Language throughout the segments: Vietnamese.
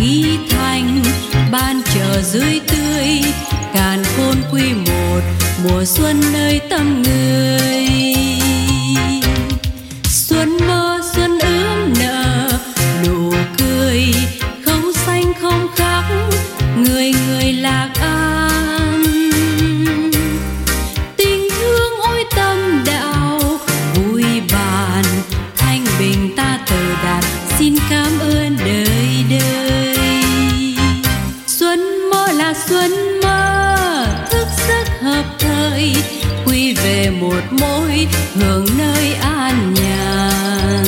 trí thanh, ban chờ dưới tươi, càn khôn quy một, mùa xuân nơi tâm người. Xuân nơi xuân mơ, thức giấc hợp thời, quy về một mối hưởng nơi an nhàn.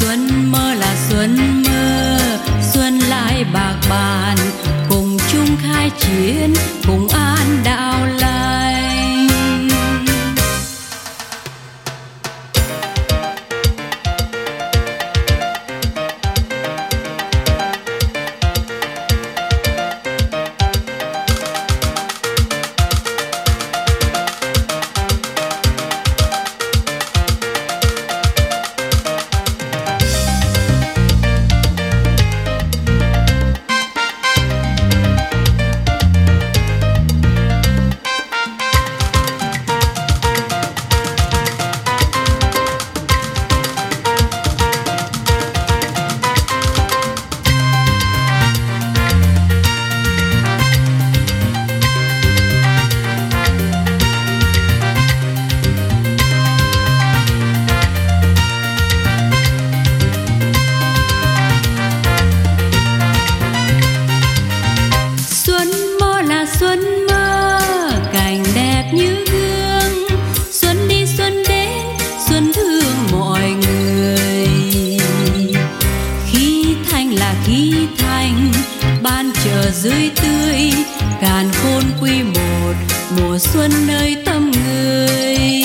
Xuân mơ là xuân mơ, xuân lại bạc bàn, cùng chung khai chiến, cùng an dưới tươi càn khôn quy một mùa xuân nơi tâm người.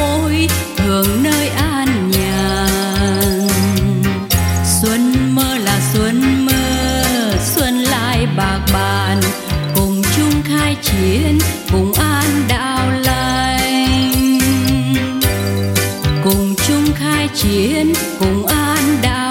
Mỗi thường nơi an nhàn. Xuân mơ là xuân mơ, xuân lại bạc bàn. Cùng chung khai chiến, cùng an đạo lành. Cùng chung khai chiến, cùng an đạo